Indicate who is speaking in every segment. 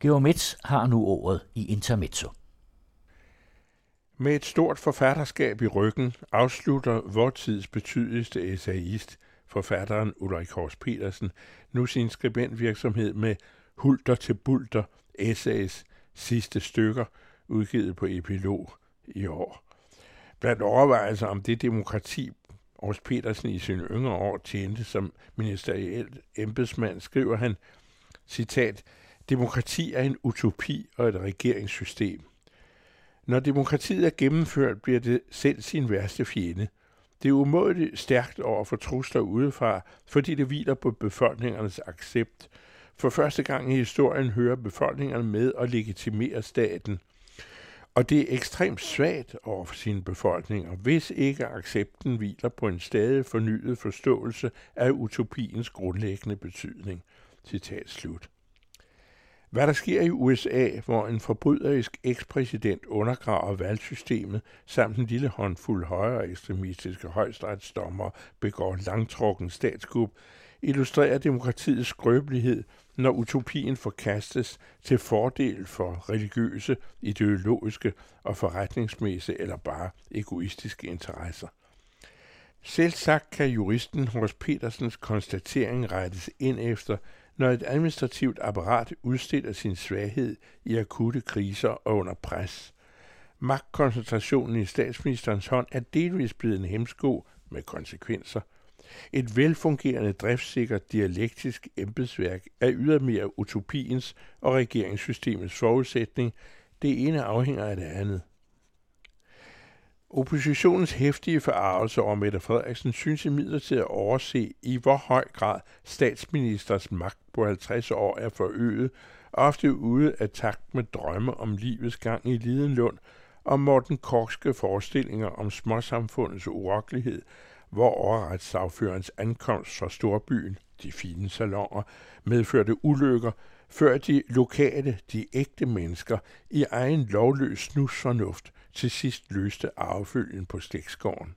Speaker 1: Georg Metz har nu ordet i Intermezzo.
Speaker 2: Med et stort forfatterskab i ryggen afslutter vor tids betydeligste essayist, forfatteren Ulrik Hors Petersen, nu sin skribentvirksomhed med Hulter til Bulter, essays, sidste stykker, udgivet på Epilog i år. Blandt overvejelser om det demokrati, Hors Petersen i sine yngre år tjente som ministeriel embedsmand, skriver han, citat, Demokrati er en utopi og et regeringssystem. Når demokratiet er gennemført, bliver det selv sin værste fjende. Det er umådeligt stærkt over for trusler udefra, fordi det hviler på befolkningernes accept. For første gang i historien hører befolkningerne med og legitimerer staten. Og det er ekstremt svagt over for sine befolkninger, hvis ikke accepten hviler på en stadig fornyet forståelse af utopiens grundlæggende betydning. Citat slut. Hvad der sker i USA, hvor en forbryderisk ekspræsident undergraver valgsystemet, samt en lille håndfuld højere ekstremistiske højstrætsdommer begår langtrukken statskup, illustrerer demokratiets skrøbelighed, når utopien forkastes til fordel for religiøse, ideologiske og forretningsmæssige eller bare egoistiske interesser. Selv sagt kan juristen hos Petersens konstatering rettes ind efter, når et administrativt apparat udstiller sin svaghed i akutte kriser og under pres. Magtkoncentrationen i statsministerens hånd er delvis blevet en hemsko med konsekvenser. Et velfungerende, driftssikkert, dialektisk embedsværk er ydermere utopiens og regeringssystemets forudsætning. Det ene afhænger af det andet. Oppositionens hæftige forarvelse over Mette Frederiksen synes imidlertid at overse, i hvor høj grad statsministers magt på 50 år er forøget, ofte ude af takt med drømme om livets gang i Lidenlund og Morten Korske forestillinger om småsamfundets urokkelighed, hvor overretssagførens ankomst fra storbyen, de fine salonger, medførte ulykker, før de lokale, de ægte mennesker, i egen lovløs snusfornuft til sidst løste arvefølgen på slægtsgården.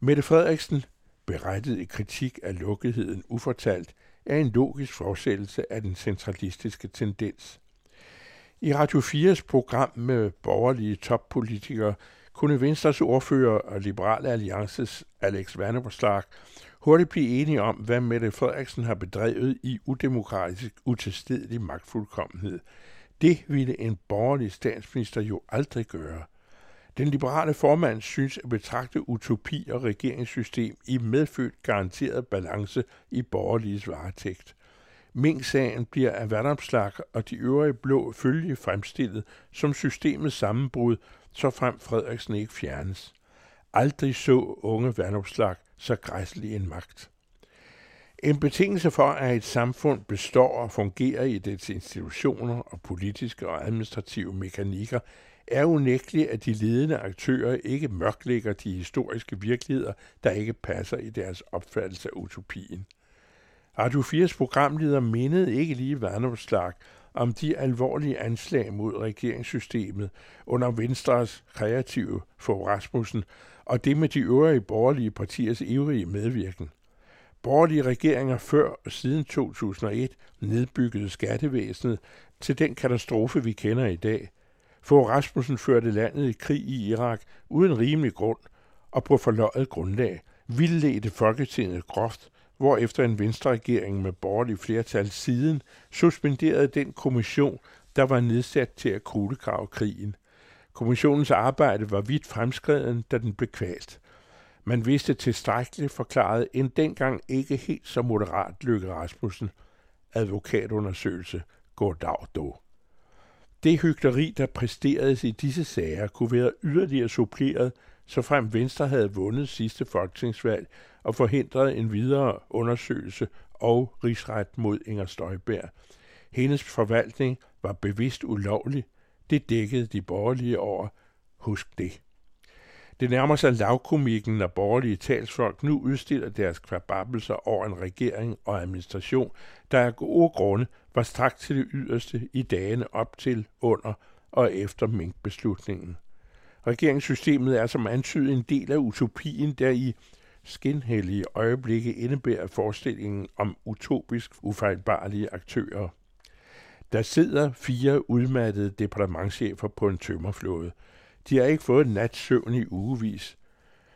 Speaker 2: Mette Frederiksen, berettet i kritik af lukketheden ufortalt, er en logisk fortsættelse af den centralistiske tendens. I Radio 4's program med borgerlige toppolitikere kunne Venstres ordfører og Liberale Alliances Alex Vanderslag hurtigt blive enige om, hvad Mette Frederiksen har bedrevet i udemokratisk, utilstedelig magtfuldkommenhed. Det ville en borgerlig statsminister jo aldrig gøre. Den liberale formand synes at betragte utopi og regeringssystem i medfødt garanteret balance i borgerliges varetægt. Mink-sagen bliver af Vandopslag og de øvrige blå følge fremstillet som systemets sammenbrud, så frem Frederiksen ikke fjernes. Aldrig så unge Vandopslag så græslig en magt. En betingelse for, at et samfund består og fungerer i dets institutioner og politiske og administrative mekanikker, er unægteligt, at de ledende aktører ikke mørklægger de historiske virkeligheder, der ikke passer i deres opfattelse af utopien. Radio 4's programleder mindede ikke lige Vandomslag om de alvorlige anslag mod regeringssystemet under Venstres kreative for Rasmussen, og det med de øvrige borgerlige partiers ivrige medvirken. Borgerlige regeringer før og siden 2001 nedbyggede skattevæsenet til den katastrofe, vi kender i dag. For Rasmussen førte landet i krig i Irak uden rimelig grund og på forløjet grundlag, vildledte Folketinget groft, hvor efter en venstreregering med borgerlig flertal siden suspenderede den kommission, der var nedsat til at kuglegrave krigen. Kommissionens arbejde var vidt fremskreden, da den blev kvalt. Man vidste tilstrækkeligt forklaret en dengang ikke helt så moderat Lykke Rasmussen. Advokatundersøgelse går dag dog. Det hyggeleri, der præsteredes i disse sager, kunne være yderligere suppleret, så frem Venstre havde vundet sidste folketingsvalg og forhindret en videre undersøgelse og rigsret mod Inger Støjberg. Hendes forvaltning var bevidst ulovlig. Det dækkede de borgerlige over. Husk det. Det nærmer sig lavkomikken, når borgerlige talsfolk nu udstiller deres kvababelser over en regering og administration, der af gode grunde var strakt til det yderste i dagene op til, under og efter minkbeslutningen. Regeringssystemet er som antydet en del af utopien, der i skinhellige øjeblikke indebærer forestillingen om utopisk ufejlbarlige aktører. Der sidder fire udmattede departementchefer på en tømmerflåde. De har ikke fået natsøvn i ugevis.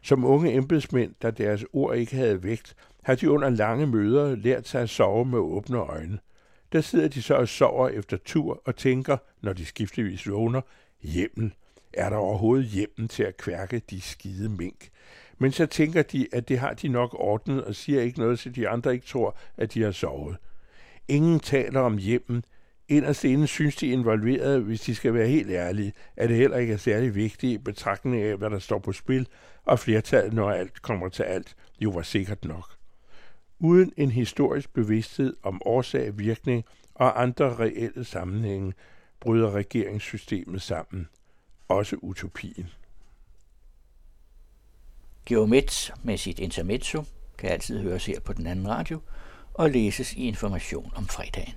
Speaker 2: Som unge embedsmænd, der deres ord ikke havde vægt, har de under lange møder lært sig at sove med åbne øjne. Der sidder de så og sover efter tur og tænker, når de skiftevis vågner, hjemmel. Er der overhovedet hjemmen til at kværke de skide mink? Men så tænker de, at det har de nok ordnet og siger ikke noget, så de andre ikke tror, at de har sovet. Ingen taler om hjemmen. Inderst inde synes de involverede, hvis de skal være helt ærlige, at det heller ikke er særlig vigtigt i betragtning af, hvad der står på spil, og flertallet, når alt kommer til alt, jo var sikkert nok. Uden en historisk bevidsthed om årsag, virkning og andre reelle sammenhænge, bryder regeringssystemet sammen. Også utopien.
Speaker 1: Geomets med sit intermezzo kan altid høres her på den anden radio og læses i information om fredagen.